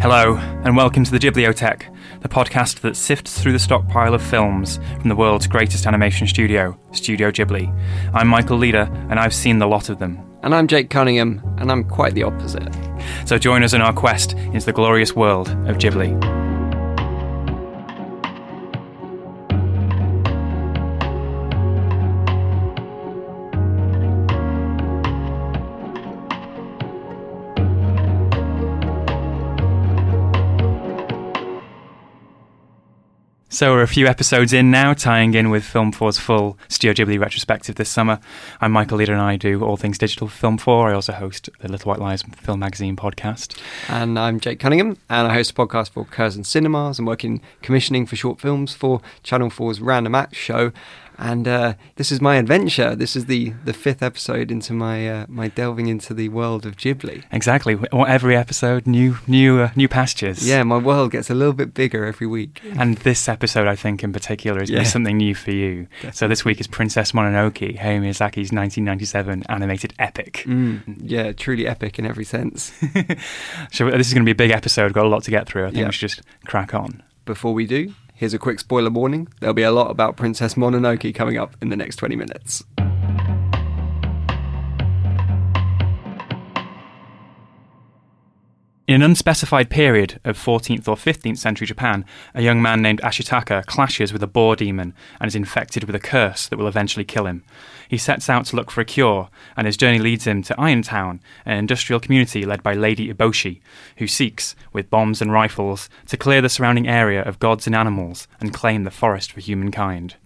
Hello, and welcome to the Ghibliotheque, the podcast that sifts through the stockpile of films from the world's greatest animation studio, Studio Ghibli. I'm Michael Leader, and I've seen the lot of them. And I'm Jake Cunningham, and I'm quite the opposite. So join us in our quest into the glorious world of Ghibli. So we're a few episodes in now, tying in with Film 4's full Studio Ghibli retrospective this summer. I'm Michael Leader and I do all things digital for Film 4. I also host the Little White Lies Film Magazine podcast. And I'm Jake Cunningham, and I host a podcast for Curzon Cinemas and work in commissioning for short films for Channel 4's Random Acts show. And uh, this is my adventure. This is the, the fifth episode into my uh, my delving into the world of Ghibli. Exactly. Every episode, new new uh, new pastures. Yeah, my world gets a little bit bigger every week. And this episode, I think, in particular, is Yeah. something new for you. So this week is Princess Mononoke, Hayao Miyazaki's 1997 animated epic. Mm, yeah, truly epic in every sense. So this is going to be a big episode. Got a lot to get through. I think Yeah. we should just crack on. Before we do, here's a quick spoiler warning. There'll be a lot about Princess Mononoke coming up in the next 20 minutes. In an unspecified period of 14th or 15th century Japan, a young man named Ashitaka clashes with a boar demon and is infected with a curse that will eventually kill him. He sets out to look for a cure, and his journey leads him to Irontown, an industrial community led by Lady Eboshi, who seeks, with bombs and rifles, to clear the surrounding area of gods and animals and claim the forest for humankind.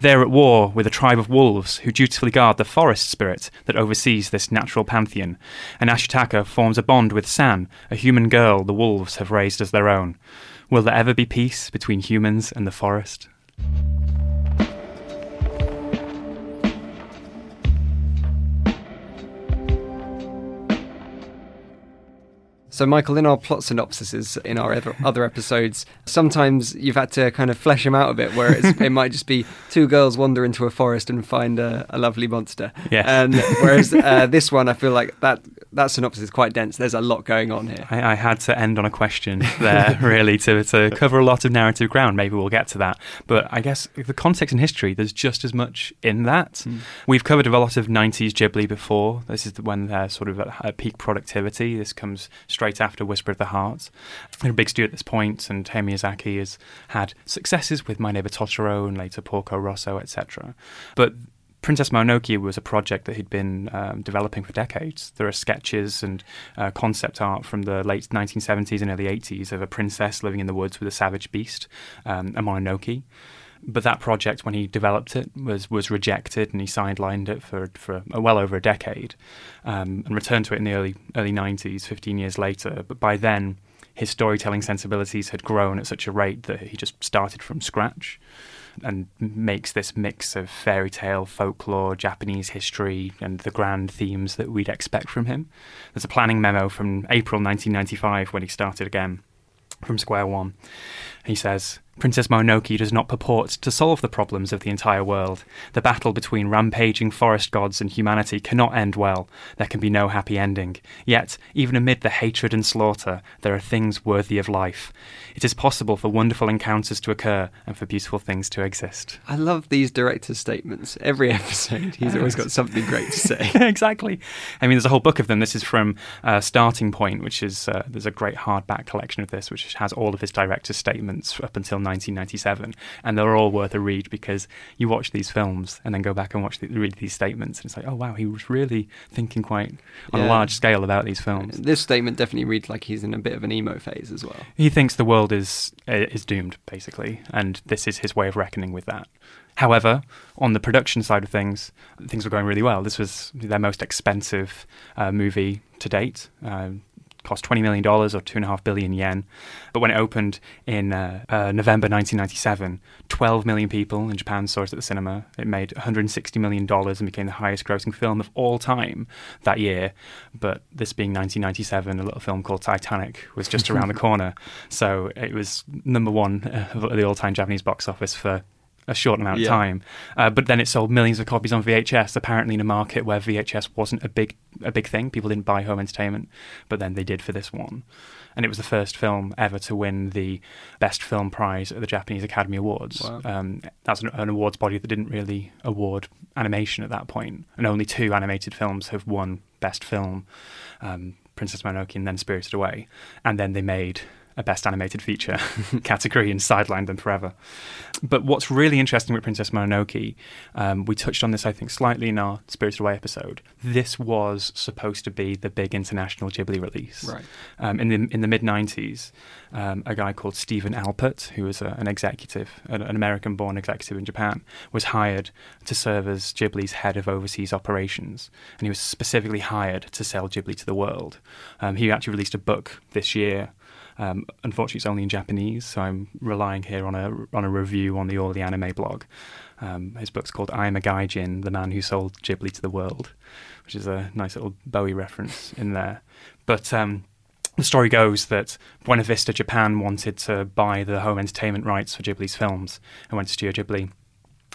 They're at war with a tribe of wolves who dutifully guard the forest spirit that oversees this natural pantheon, and Ashitaka forms a bond with San, a human girl the wolves have raised as their own. Will there ever be peace between humans and the forest? So, Michael, in our plot synopsises in our other- other episodes, sometimes you've had to kind of flesh them out a bit, where it's, it might just be two girls wander into a forest and find a, a lovely monster. Yes. And whereas uh, this one, I feel like that that synopsis is quite dense. There's a lot going on here. I, I had to end on a question there, really, to, to cover a lot of narrative ground. Maybe we'll get to that. But I guess the context and history, there's just as much in that. Hmm. We've covered a lot of 90s Ghibli before. This is when they're sort of at, at peak productivity. This comes straight after Whisper of the Heart. They're a big studio at this point, and Hayao Miyazaki has had successes with My Neighbor Totoro and later Porco Rosso, etc. But Princess Mononoke was a project that he'd been um, developing for decades. There are sketches and uh, concept art from the late 1970s and early 80s of a princess living in the woods with a savage beast, um, a Mononoke. But that project, when he developed it, was was rejected, and he sidelined it for for well over a decade, um, and returned to it in the early early 90s, 15 years later. But by then, his storytelling sensibilities had grown at such a rate that he just started from scratch and makes this mix of fairy tale, folklore, Japanese history, and the grand themes that we'd expect from him. There's a planning memo from April 1995 when he started again from Square One. He says, Princess Mononoke does not purport to solve the problems of the entire world. The battle between rampaging forest gods and humanity cannot end well. There can be no happy ending. Yet, even amid the hatred and slaughter, there are things worthy of life. It is possible for wonderful encounters to occur and for beautiful things to exist. I love these director's statements. Every episode, he's always got something great to say. exactly. I mean, there's a whole book of them. This is from uh, Starting Point, which is uh, there's a great hardback collection of this, which has all of his director's statements up until 1997, and they're all worth a read because you watch these films and then go back and watch the, read these statements, and it's like, oh wow, he was really thinking quite on Yeah. a large scale about these films. This statement definitely reads like he's in a bit of an emo phase as well. He thinks the world is uh, is doomed, basically, and this is his way of reckoning with that. However, on the production side of things, things were going really well. This was their most expensive uh, movie to date. Uh, cost $20 million or 2.5 billion yen. But when it opened in uh, uh, November 1997, 12 million people in Japan saw it at the cinema. It made $160 million and became the highest grossing film of all time that year. But this being 1997, a little film called Titanic was just around the corner. So it was number one of the all time Japanese box office for a short amount of Yeah. time. Uh, but then it sold millions of copies on VHS, apparently in a market where VHS wasn't a big a big thing. People didn't buy home entertainment, but then they did for this one. And it was the first film ever to win the Best Film Prize at the Japanese Academy Awards. Wow. Um, that's an, an awards body that didn't really award animation at that point, and only two animated films have won Best Film, um, Princess Mononoke and then Spirited Away, and then they made a Best Animated Feature category and sidelined them forever. But what's really interesting with Princess Mononoke, um, we touched on this, I think, slightly in our Spirited Away episode. This was supposed to be the big international Ghibli release. Right. Um, in the in the mid '90s, um, a guy called Stephen Alpert, who was a, an executive, an, an American-born executive in Japan, was hired to serve as Ghibli's head of overseas operations, and he was specifically hired to sell Ghibli to the world. Um, he actually released a book this year. Um, unfortunately, it's only in Japanese, so I'm relying here on a on a review on the All the Anime blog. Um, his book's called "I Am a Gaijin: The Man Who Sold Ghibli to the World," which is a nice little Bowie reference in there. But um, the story goes that Buena Vista Japan wanted to buy the home entertainment rights for Ghibli's films and went to Studio Ghibli.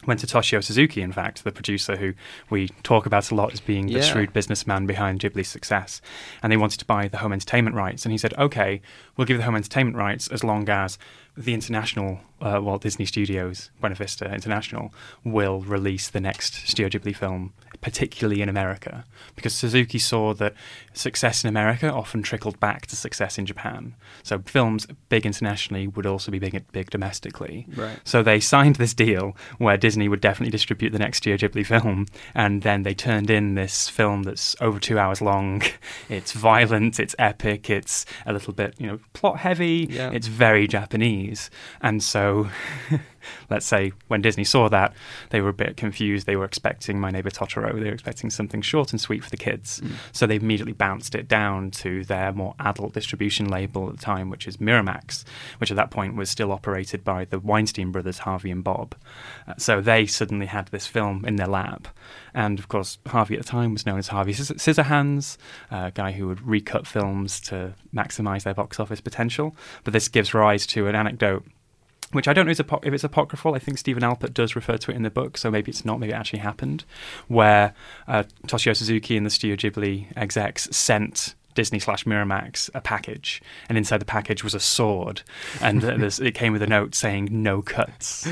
Went to Toshio Suzuki, in fact, the producer who we talk about a lot as being the Yeah. shrewd businessman behind Ghibli's success. And they wanted to buy the home entertainment rights. And he said, okay, we'll give the home entertainment rights as long as the international uh, Walt Disney Studios, Buena Vista International, will release the next Studio Ghibli film, particularly in America. Because Suzuki saw that success in America often trickled back to success in Japan. So films big internationally would also be big, big domestically. Right. So they signed this deal where Disney would definitely distribute the next Studio Ghibli film, and then they turned in this film that's over two hours long. It's violent, it's epic, it's a little bit, you know, plot heavy. Yeah. It's very Japanese, and so. Let's say when Disney saw that, they were a bit confused. They were expecting My Neighbor Totoro. They were expecting something short and sweet for the kids. So they immediately bounced it down to their more adult distribution label at the time, which is Miramax, which at that point was still operated by the Weinstein brothers, Harvey and Bob. Uh, so they suddenly had this film in their lap. And of course, Harvey at the time was known as Harvey Scissorhands, a guy who would recut films to maximize their box office potential. But this gives rise to an anecdote which I don't know if it's apocryphal. I think Stephen Alpert does refer to it in the book, so maybe it's not. Maybe it actually happened, where uh, Toshio Suzuki and the Studio Ghibli execs sent Disney slash Miramax a package, and inside the package was a sword, and uh, it came with a note saying "no cuts,"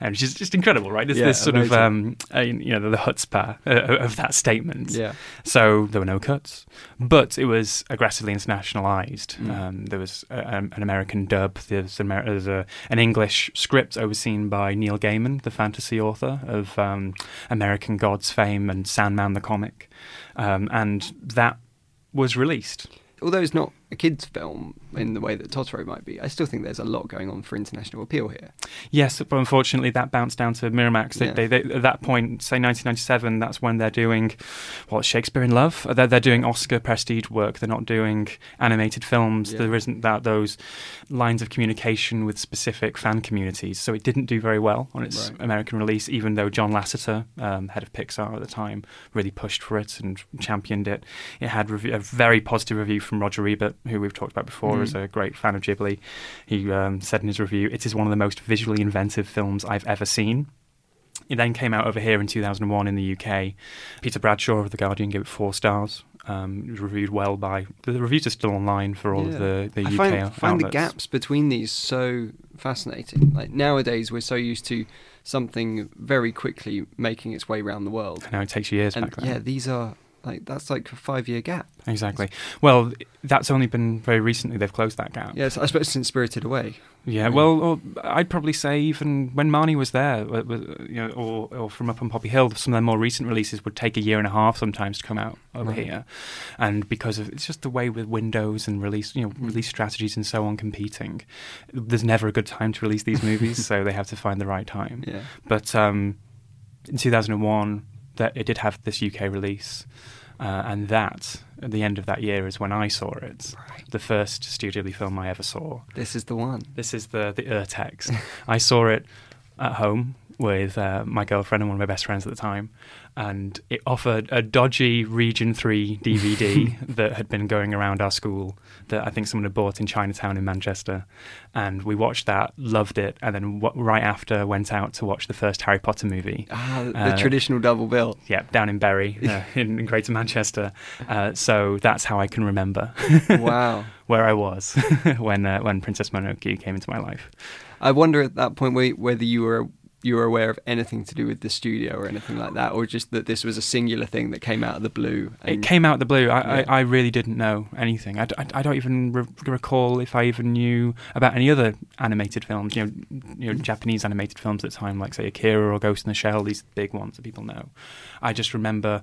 and which is just incredible, right? There's Yeah, this sort of um, uh, you know the, the chutzpah uh, of that statement. Yeah. So there were no cuts, but it was aggressively internationalized. Mm. Um, there was a, an an American dub. There's, an Amer- there's a, an English script overseen by Neil Gaiman, the fantasy author of um, American Gods fame and Sandman the comic, um, and that was released. Although it's not a kids' film in the way that Totoro might be, I still think there's a lot going on for international appeal here. Yes, but unfortunately, that bounced down to Miramax. They, Yeah. they, they, at that point, say 1997, that's when they're doing what Shakespeare in Love. They're, they're doing Oscar prestige work. They're not doing animated films. Yeah. There isn't that those lines of communication with specific fan communities. So it didn't do very well on its Right. American release, even though John Lasseter, um, head of Pixar at the time, really pushed for it and championed it. It had rev- a very positive review from Roger Ebert, who we've talked about before, Mm. is a great fan of Ghibli. He um, said in his review, "It is one of the most visually inventive films I've ever seen." It then came out over here in 2001 in the UK. Peter Bradshaw of The Guardian gave it four stars. Um, it was reviewed well by the reviews are still online for all of the, the I UK find, outlets. find the gaps between these so fascinating. Like nowadays, we're so used to something very quickly making its way around the world. I know it takes years And back then. yeah, these are like that's like a five year gap. Exactly. Well, that's only been very recently they've closed that gap. Yes, I suppose since Spirited Away. Yeah, well, or I'd probably say even when Marnie was there, uh, you know, or, or from Up on Poppy Hill, some of their more recent releases would take a year and a half sometimes to come out over Right. here, and because of it's just the way with Windows and release, you know, Mm. release strategies and so on competing, there's never a good time to release these movies, so they have to find the right time. Yeah. But um, in 2001, that it did have this UK release, uh, and that at the end of that year is when I saw it, the first Studio Ghibli film I ever saw. This is the one. This is the the Urtext. I saw it at home with uh, my girlfriend and one of my best friends at the time, and it offered a dodgy Region Three DVD that had been going around our school that I think someone had bought in Chinatown in Manchester, and we watched that, loved it, and then w- right after went out to watch the first Harry Potter movie. Ah, the Uh, traditional double bill. Yeah, down in Bury, uh, in, in Greater Manchester. Uh, so that's how I can remember. Wow. where I was when uh, when Princess Mononoke came into my life. I wonder at that point whether you were you were aware of anything to do with the studio or anything like that, or just that this was a singular thing that came out of the blue. It came out of the blue. I, Yeah. I, I really didn't know anything. I don't even re- recall if I even knew about any other animated films. You know, you know, Japanese animated films at the time, like say Akira or Ghost in the Shell. These big ones that people know. I just remember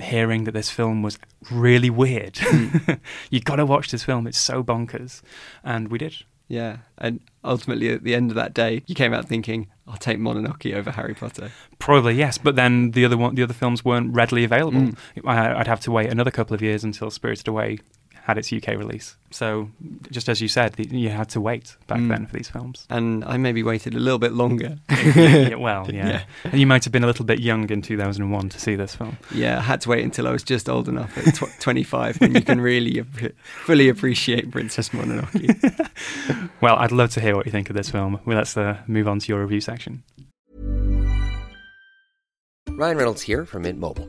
hearing that this film was really weird. Hmm. You've got to watch this film. It's so bonkers, and we did. Yeah, and ultimately at the end of that day, you came out thinking, "I'll take Mononoke over Harry Potter." Probably yes, but then the other one, the other films weren't readily available. Mm. I'd have to wait another couple of years until Spirited Away had its UK release. So, just as you said, you had to wait back Mm. then for these films. And I maybe waited a little bit longer. yeah, well, yeah. Yeah. and you might have been a little bit young in 2001 to see this film. Yeah, I had to wait until I was just old enough at tw- 25 when you can really ap- fully appreciate Princess Mononoke. Well, I'd love to hear what you think of this film. Well, let's uh, move on to your review section. Ryan Reynolds here from Mint Mobile.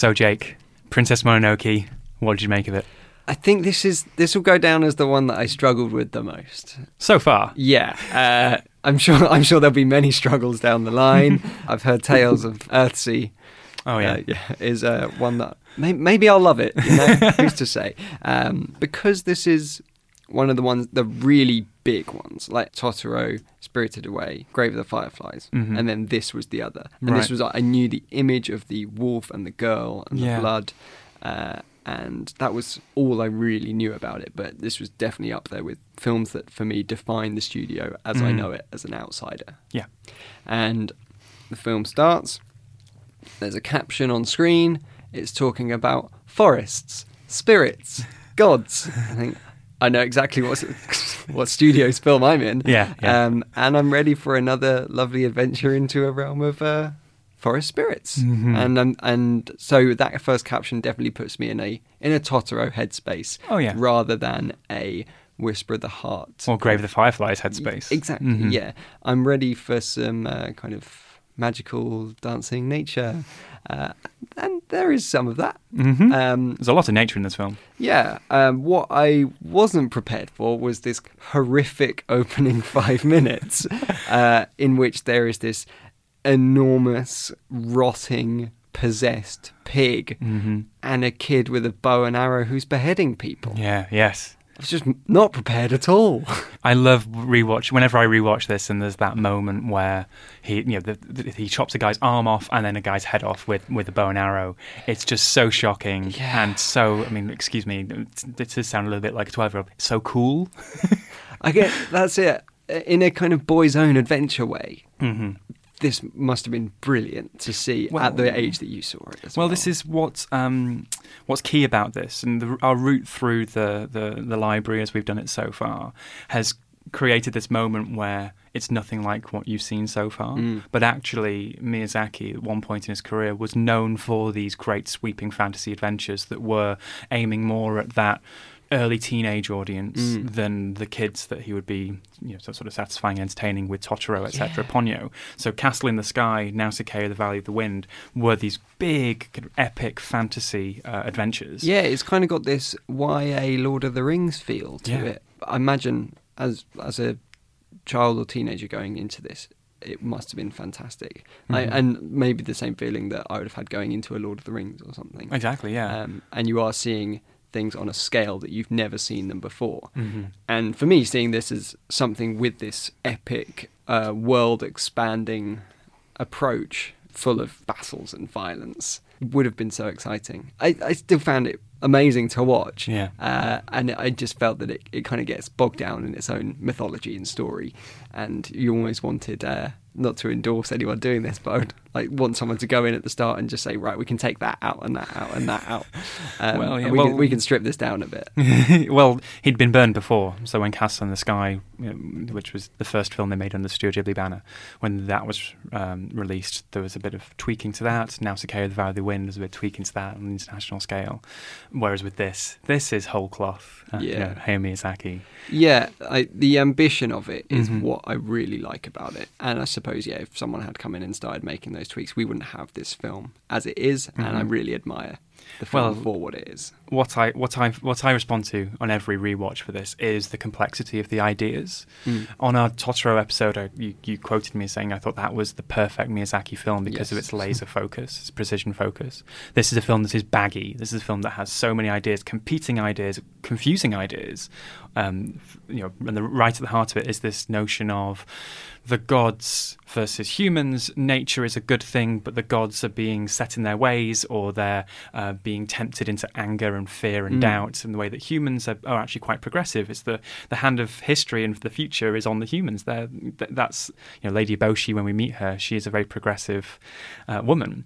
So, Jake, Princess Mononoke, what did you make of it? I think this is this will go down as the one that I struggled with the most. So far, Yeah, uh, I'm sure. I'm sure there'll be many struggles down the line. I've heard tales of Earthsea. Oh, yeah. uh, yeah, is uh, one that may, maybe I'll love it. You know? Who's to say? Um, because this is one of the ones, the really big ones, like Totoro, Spirited Away, Grave of the Fireflies, Mhm. and then this was the other. And Right. this was I knew the image of the wolf and the girl and Yeah. the blood. Uh, and that was all I really knew about it. But this was definitely up there with films that, for me, define the studio as I Mm. know it as an outsider. Yeah. And the film starts. There's a caption on screen. It's talking about forests, spirits, gods. I think I know exactly what what studio's film I'm in. Yeah, yeah. Um, and I'm ready for another lovely adventure into a realm of uh, forest spirits. Mm-hmm. And um, and so that first caption definitely puts me in a in a Totoro headspace. Oh, yeah. Rather than a Whisper of the Heart Or Grave of the Fireflies headspace. Exactly. Mhm. Yeah, I'm ready for some uh, kind of magical dancing nature, uh, and there is some of that. Mhm. Um, There's a lot of nature in this film. yeah. Um, what I wasn't prepared for was this horrific opening five minutes, uh, in which there is this enormous, rotting, possessed pig Mhm. and a kid with a bow and arrow who's beheading people. Yeah, yes. Was just not prepared at all. I love rewatch. Whenever I rewatch this, and there's that moment where he, you know, the, the, he chops a guy's arm off and then a guy's head off with with a bow and arrow. It's just so shocking Yeah. and so. I mean, excuse me, it does sound a little bit like a twelve year old. So cool. I get that's it. In a kind of boy's own adventure way, hmm this must have been brilliant to see Well- at the age that you saw it. Well, Well, this is what um, what's key about this, and the, our route through the, the the library as we've done it so far has created this moment where it's nothing like what you've seen so far. Mm. But actually, Miyazaki at one point in his career was known for these great sweeping fantasy adventures that were aiming more at that early teenage audience Mm. than the kids that he would be you know sort of satisfying entertaining with Totoro etc Ponyo so Castle in the Sky Nausicaa the Valley of the Wind were these big kind of epic fantasy uh, adventures yeah, it's kind of got this YA Lord of the Rings feel to Yeah. it. I imagine as as a child or teenager going into this, it must have been fantastic, I, Mhm. and maybe the same feeling that I would have had going into a Lord of the Rings or something. exactly yeah Um, and you are seeing things on a scale that you've never seen them before. Mhm. And for me, seeing this as something with this epic, uh, world expanding approach, full of battles and violence, would have been so exciting. I, I still found it amazing to watch. Yeah. Uh, and I just felt that it, it kind of gets bogged down in its own mythology and story. And you almost wanted, uh, not to endorse anyone doing this, but I would like want someone to go in at the start and just say, right, we can take that out and that out and that out. Um, Well, yeah, we, well- can, we can strip this down a bit. well, he'd been burned before. So when Castle in the Sky, which was the first film they made under the Studio Ghibli banner, when that was um, released, there was a bit of tweaking to that. Now, Nausicaa, The Valley of the Wind, was a bit of tweaking to that on an international scale. Whereas with this, this is whole cloth. Uh, you Yeah. know, Hayao Miyazaki. Yeah, I, the ambition of it is Mhm. what I really like about it. And I suppose, yeah, if someone had come in and started making those tweaks, we wouldn't have this film as it is. And I Mhm. really admire the film Well, for what it is. What I what I what I respond to on every rewatch for this is the complexity of the ideas. Mm. On our Totoro episode, I, you, you quoted me saying I thought that was the perfect Miyazaki film because of its laser focus, its precision focus. This is a film that is baggy. This is a film that has so many ideas, competing ideas, confusing ideas. Um, you know, and the right at the heart of it is this notion of the gods versus humans. Nature is a good thing, but the gods are being set in their ways, or they're uh, being tempted into anger and fear and Mm. doubt. In the way that humans are, are actually quite progressive. It's the the hand of history and the future is on the humans. There, th- that's you know Lady Boshi. When we meet her, she is a very progressive uh, woman,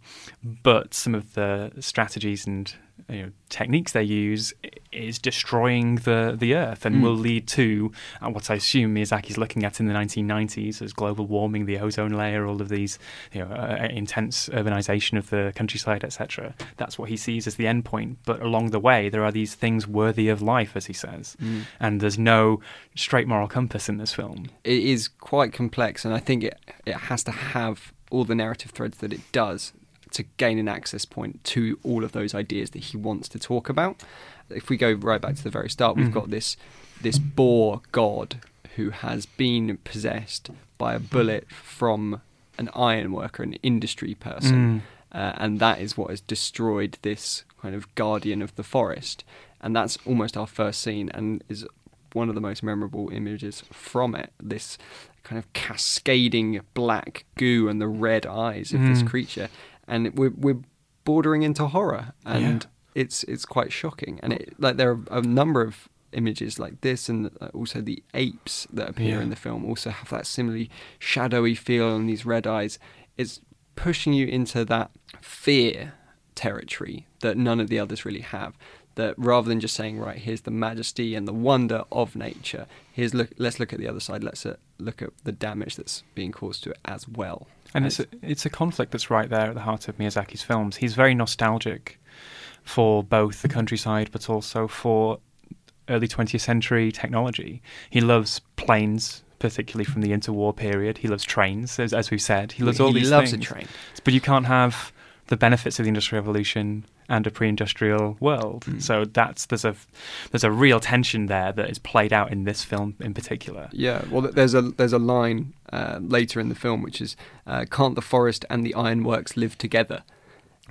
but some of the strategies and you know, techniques they use is destroying the, the earth and Mm. will lead to uh, what I assume Miyazaki's looking at in the 1990s as global warming, the ozone layer, all of these you know, uh, intense urbanization of the countryside, etc. That's what he sees as the end point. But along the way, there are these things worthy of life, as he says. And there's no straight moral compass in this film. It is quite complex, and I think it, it has to have all the narrative threads that it does to gain an access point to all of those ideas that he wants to talk about. If we go right back to the very start, we've Mhm. got this this boar god who has been possessed by a bullet from an iron worker, an industry person, uh, and that is what has destroyed this kind of guardian of the forest. And that's almost our first scene, and is one of the most memorable images from it. This kind of cascading black goo and the red eyes of this Mm. creature, and we're we're bordering into horror. And it's it's quite shocking, and it like there are a number of images like this, and uh, also the apes that appear Yeah. in the film also have that similarly shadowy feel and these red eyes. It's pushing you into that fear territory that none of the others really have. That rather than just saying, right, here's the majesty and the wonder of nature, here's look, let's look at the other side. Let's uh, look at the damage that's being caused to it as well. And it's a, it's a conflict that's right there at the heart of Miyazaki's films. He's very nostalgic for both the countryside, but also for early 20th century technology. He loves planes, particularly from the interwar period. He loves trains, as, as we've said. He loves all He these loves a things. train. But you can't have the benefits of the industrial revolution and a pre-industrial world. Hmm. So that's there's a there's a real tension there that is played out in this film in particular. Yeah, well, there's a there's a line uh, later in the film which is, uh, "Can't the forest and the ironworks live together?"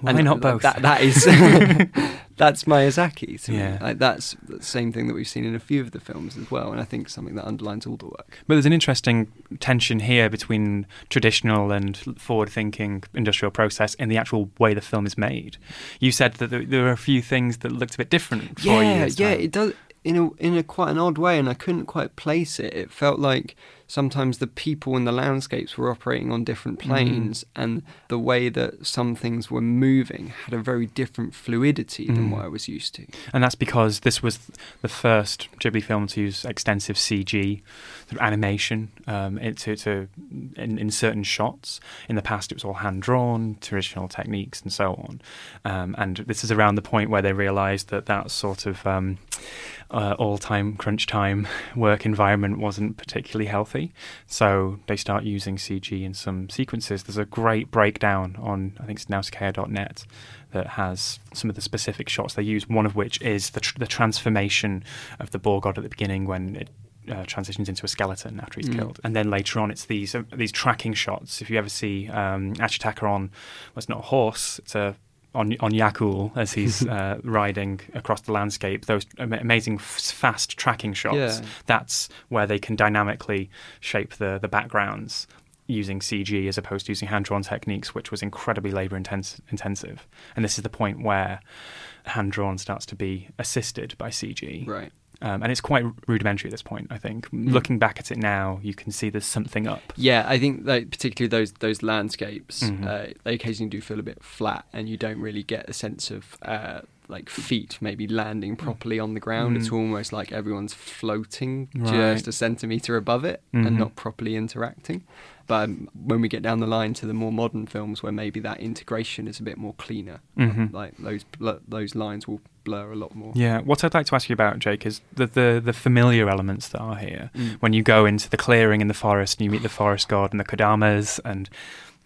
Why And not both? That, that is that's Miyazaki. To me. Yeah. Like, that's the same thing that we've seen in a few of the films as well, and I think something that underlines all the work. But there's an interesting tension here between traditional and forward-thinking industrial process in the actual way the film is made. You said that there, there were a few things that looked a bit different for yeah, yeah, time. it does in a in a quite an odd way, and I couldn't quite place it. It felt like sometimes the people and the landscapes were operating on different Mm. planes, and the way that some things were moving had a very different fluidity than Mm. what I was used to. And that's because this was the first Ghibli film to use extensive CG sort of animation um, to, to in, in certain shots. In the past, it was all hand drawn, traditional techniques, and so on. Um, and this is around the point where they realised that that sort of um, uh, all-time crunch time work environment wasn't particularly healthy. So they start using CG in some sequences. There's a great breakdown on I think it's nausicaa.net that has some of the specific shots they use. One of which is the tr- the transformation of the boar god at the beginning when it. Uh, transitions into a skeleton after he's Mm. killed, and then later on, it's these uh, these tracking shots. If you ever see um, Ashitaka on, well, it's not a horse; it's a on on Yakul as he's uh, riding across the landscape. Those amazing f- fast tracking shots. Yeah. That's where they can dynamically shape the the backgrounds using CG as opposed to using hand drawn techniques, which was incredibly labor intense, intensive. And this is the point where hand drawn starts to be assisted by CG. Right. Um, and it's quite rudimentary at this point, I think. Looking back at it now, you can see there's something up. Yeah, I think like, particularly those those landscapes, Mhm. uh, they occasionally do feel a bit flat, and you don't really get a sense of uh, like feet maybe landing properly on the ground. It's Mm. almost like everyone's floating Right. just a centimeter above it Mhm. and not properly interacting. But um, when we get down the line to the more modern films, where maybe that integration is a bit more cleaner, Mhm. like those bl- those lines will blur a lot more. Yeah, what I'd like to ask you about, Jake, is the the, the familiar elements that are here. Mm. When you go into the clearing in the forest and you meet the forest god and the Kodamas, and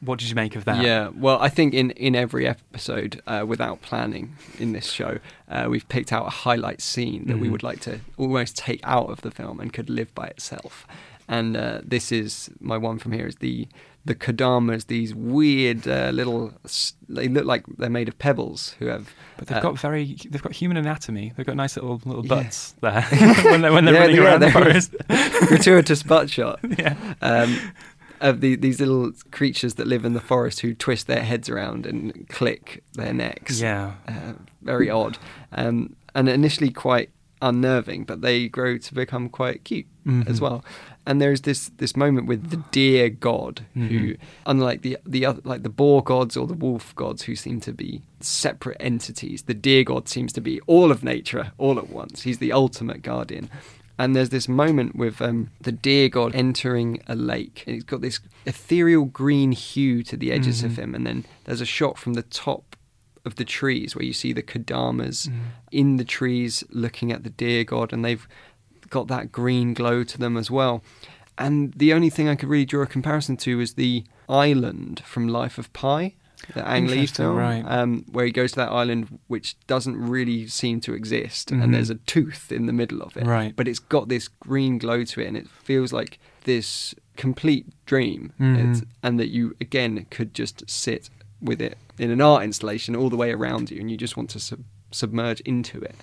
what did you make of that? Yeah, well, I think in, in every episode, uh, without planning in this show, uh, we've picked out a highlight scene that we Mhm. would like to almost take out of the film and could live by itself. And uh, this is my one from here is the the Kodamas, these weird uh, little. They look like they're made of pebbles. Who have, But they've uh, got very, they've got human anatomy. They've got nice little little Yeah. butts there when they're, when they're Yeah, running yeah, around the forest. gratuitous butt shot. yeah. um, of the, these little creatures that live in the forest who twist their heads around and click their necks. Yeah. Uh, very odd. Um, and initially quite unnerving, but they grow to become quite cute as Mhm. well. And there's this this moment with the deer god, who, Mhm. unlike the the other like the boar gods or the wolf gods, who seem to be separate entities, the deer god seems to be all of nature all at once. He's the ultimate guardian. And there's this moment with um, the deer god entering a lake. And he's got this ethereal green hue to the edges of Mhm. him. And then there's a shot from the top of the trees where you see the Kodamas Mm. in the trees looking at the deer god. And they've got that green glow to them as well. And the only thing I could really draw a comparison to is the island from Life of Pi. The Ang Lee film, right. um, where he goes to that island which doesn't really seem to exist, Mhm. and there's a tooth in the middle of it Right. but it's got this green glow to it and it feels like this complete dream Mhm. It's- and that you again could just sit with it in an art installation all the way around you and you just want to sub- submerge into it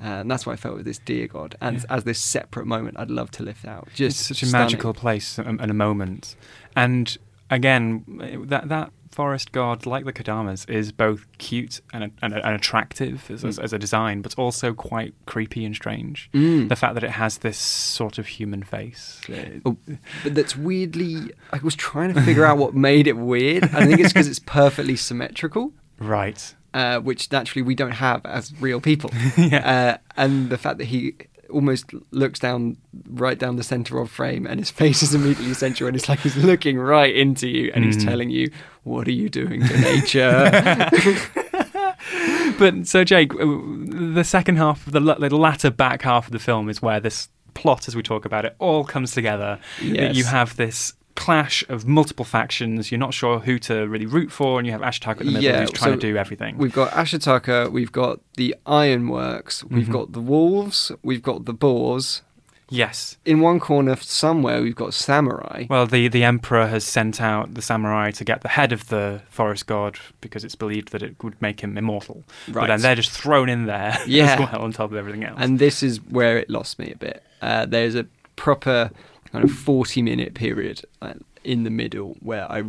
uh, and that's what I felt with this deer god and Yeah. as this separate moment I'd love to lift out just it's such a magical place and and a moment. And again, that that forest god, like the Kodamas, is both cute and, and, and attractive as, as, as, a design, but also quite creepy and strange. Mm. The fact that it has this sort of human face. Oh, but that's weirdly. I was trying to figure out what made it weird. I think it's because it's perfectly symmetrical. Right. Uh, which naturally we don't have as real people. yeah. Uh, and the fact that he almost looks down right down the center of frame and his face is immediately central and it's like he's looking right into you and mm. he's telling you what are you doing to nature but so jake the second half the, the latter back half of the film is where this plot as we talk about it all comes together yes. you have this clash of multiple factions. You're not sure who to really root for, and you have Ashitaka in the middle yeah, who's trying so to do everything. We've got Ashitaka, we've got the Ironworks, we've Mhm. got the Wolves, we've got the Boars. Yes. In one corner somewhere, we've got Samurai. Well, the, the emperor has sent out the samurai to get the head of the forest god because it's believed that it would make him immortal. But Right. then they're just thrown in there Yeah. as well on top of everything else. And this is where it lost me a bit. Uh, there's a proper kind of 40 minute period uh, in the middle where I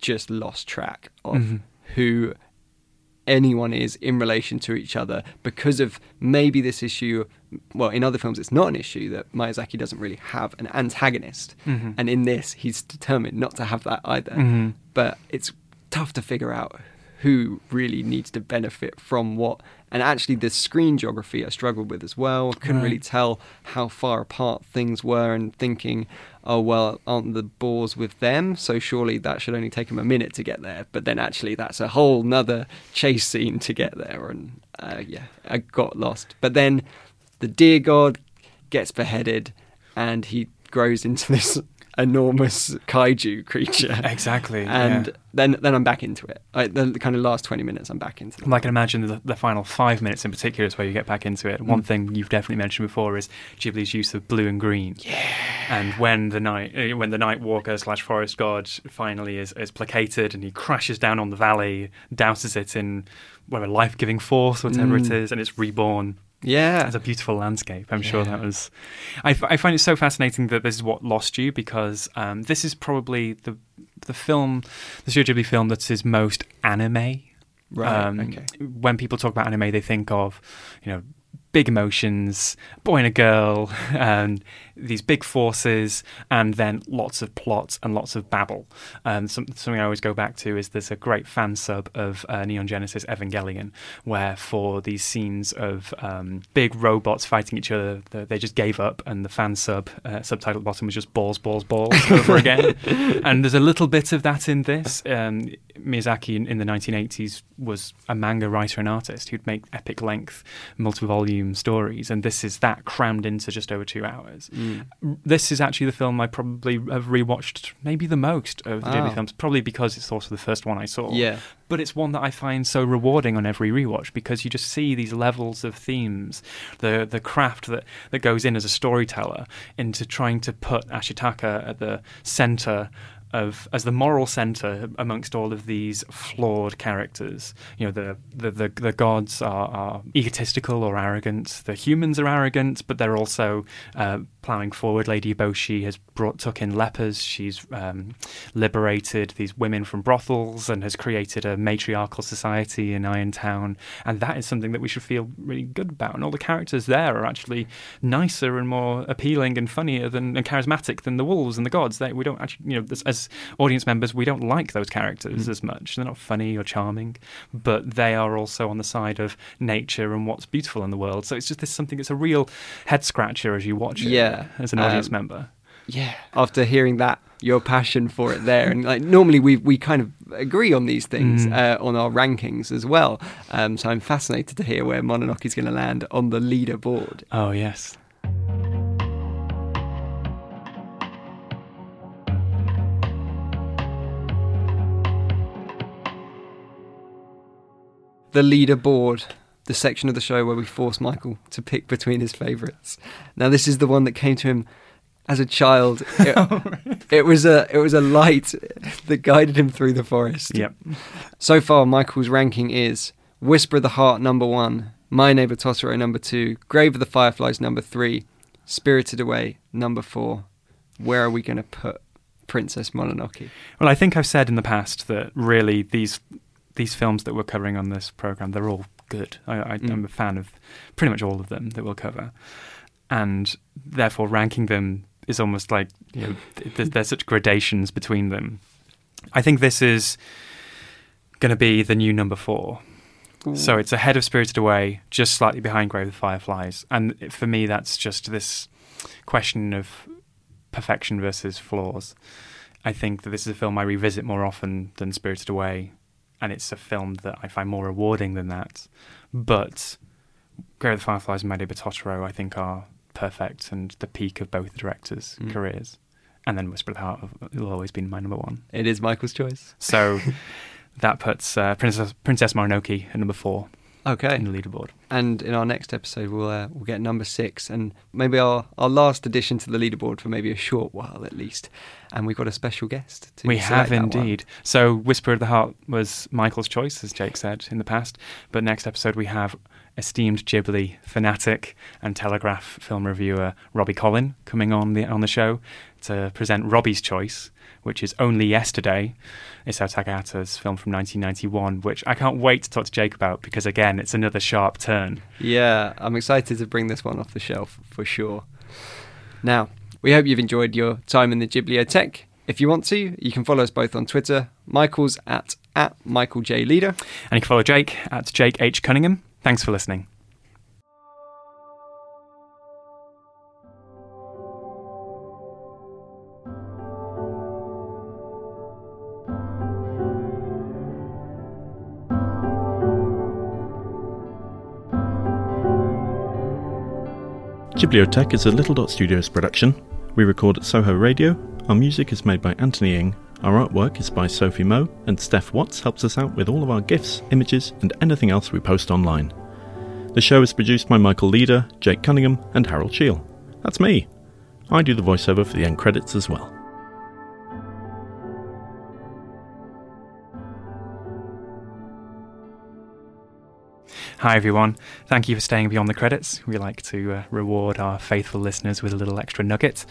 just lost track of Mhm. who anyone is in relation to each other because of maybe this issue. Well, in other films, it's not an issue that Miyazaki doesn't really have an antagonist. Mhm. And in this, he's determined not to have that either. Mhm. But it's tough to figure out who really needs to benefit from what. And actually, the screen geography I struggled with as well. I couldn't Right. really tell how far apart things were, and thinking, oh, well, aren't the boars with them? So surely that should only take them a minute to get there. But then actually, that's a whole nother chase scene to get there. And uh, yeah, I got lost. But then the deer god gets beheaded, and he grows into this enormous kaiju creature. Exactly, And yeah. then then I'm back into it. I, the kind of last 20 minutes, I'm back into it. Well, I can imagine the, the final five minutes in particular is where you get back into it. One Mm. thing you've definitely mentioned before is Ghibli's use of blue and green. Yeah. And when the night uh, when the night walker slash forest god finally is, is placated and he crashes down on the valley, douses it in whatever life giving force, whatever it Mm. is, and it's reborn. Yeah. It's a beautiful landscape. I'm sure that was. I find it so fascinating that this is what lost you because um, this is probably the the film, the Studio Ghibli film that is most anime. Right, Um, okay. When people talk about anime, they think of, you know, big emotions, boy and a girl, and these big forces, and then lots of plot and lots of babble. Um, some, something I always go back to is there's a great fan sub of uh, Neon Genesis Evangelion, where for these scenes of um, big robots fighting each other, the, they just gave up, and the fan sub uh, subtitle at the bottom was just balls, balls, balls over again. And there's a little bit of that in this. Um, Miyazaki in, in the 1980s was a manga writer and artist who'd make epic length, multi volume stories, and this is that crammed into just over two hours. Mm. This is actually the film I probably have rewatched maybe the most of the Ghibli ah. films, probably because it's also the first one I saw. Yeah. But it's one that I find so rewarding on every rewatch because you just see these levels of themes, the the craft that, that goes in as a storyteller into trying to put Ashitaka at the center of as the moral center amongst all of these flawed characters. You know, the the the, the gods are, are egotistical or arrogant. The humans are arrogant, but they're also uh, plowing forward. Lady Boshi has brought took in lepers. She's um, liberated these women from brothels and has created a matriarchal society in Iron Town. And that is something that we should feel really good about. And all the characters there are actually nicer and more appealing and funnier than and charismatic than the wolves and the gods. They, we don't actually, you know, as, as audience members, we don't like those characters as much. They're not funny or charming, but they are also on the side of nature and what's beautiful in the world. So it's just this something. that's a real head scratcher as you watch it. Yeah, as an audience um, member. Yeah. After hearing that, your passion for it there, and like normally we we kind of agree on these things Mm. uh, on our rankings as well. Um, so I'm fascinated to hear where Mononoke is going to land on the leaderboard. Oh yes. The leaderboard, the section of the show where we force Michael to pick between his favourites. Now, this is the one that came to him as a child. It, it was a it was a light that guided him through the forest. Yep. So far, Michael's ranking is Whisper of the Heart number one, My Neighbor Totoro number two, Grave of the Fireflies number three, Spirited Away number four. Where are we going to put Princess Mononoke? Well, I think I've said in the past that really these these films that we're covering on this program they're all good. I, I, Mm. I'm a fan of pretty much all of them that we'll cover, and therefore ranking them is almost like you know th- th- there's such gradations between them. I think this is going to be the new number four. So it's ahead of Spirited Away, just slightly behind Grave of the Fireflies. And for me, that's just this question of perfection versus flaws. I think that this is a film I revisit more often than Spirited Away, and it's a film that I find more rewarding than that. But of the Fireflies and My Neighbor Totoro, I think, are perfect and the peak of both the directors' Mm. careers. And then Whisper of the Heart will always be my number one. It is Michael's choice. So that puts uh, Princess Princess Mononoke at number four Okay. in the leaderboard. And in our next episode, we'll uh, we'll get number six, and maybe our, our last addition to the leaderboard for maybe a short while at least. And we've got a special guest. To We have indeed. So, Whisper of the Heart was Michael's choice, as Jake said in the past. But next episode, we have esteemed Ghibli fanatic and Telegraph film reviewer Robbie Collin coming on the on the show to present Robbie's choice, which is Only Yesterday, Isao Takahata's film from 1991, which I can't wait to talk to Jake about because again, it's another sharp turn. Yeah, I'm excited to bring this one off the shelf for sure. Now, we hope you've enjoyed your time in the Ghibliotheque. If you want to, you can follow us both on Twitter. Michael's at at Michael J Leader. And you can follow Jake at Jake H Cunningham. Thanks for listening. Ghibliotheque is a Little Dot Studios production. We record at Soho Radio. Our music is made by Anthony Ing. Our artwork is by Sophie Moe, and Steph Watts helps us out with all of our GIFs, images, and anything else we post online. The show is produced by Michael Leader, Jake Cunningham, and Harold Shield. That's me. I do the voiceover for the end credits as well. Hi, everyone. Thank you for staying beyond the credits. We like to uh, reward our faithful listeners with a little extra nugget.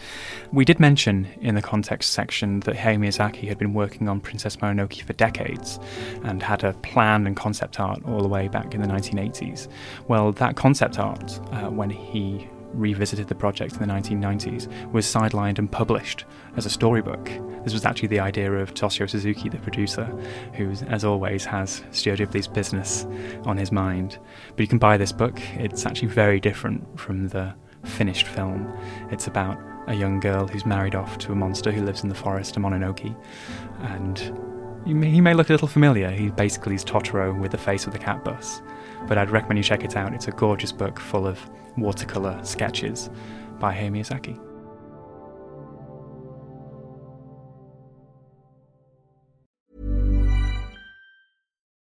We did mention in the context section that Hayao Miyazaki had been working on Princess Mononoke for decades and had a plan and concept art all the way back in the 1980s. Well, that concept art, uh, when he revisited the project in the 1990s, was sidelined and published as a storybook. This was actually the idea of Toshio Suzuki, the producer, who, as always, has Studio Ghibli's business on his mind. But you can buy this book. It's actually very different from the finished film. It's about a young girl who's married off to a monster who lives in the forest, a Mononoke, and he may look a little familiar. He basically is Totoro with the face of the cat bus. But I'd recommend you check it out. It's a gorgeous book full of watercolor sketches by Hayao Miyazaki.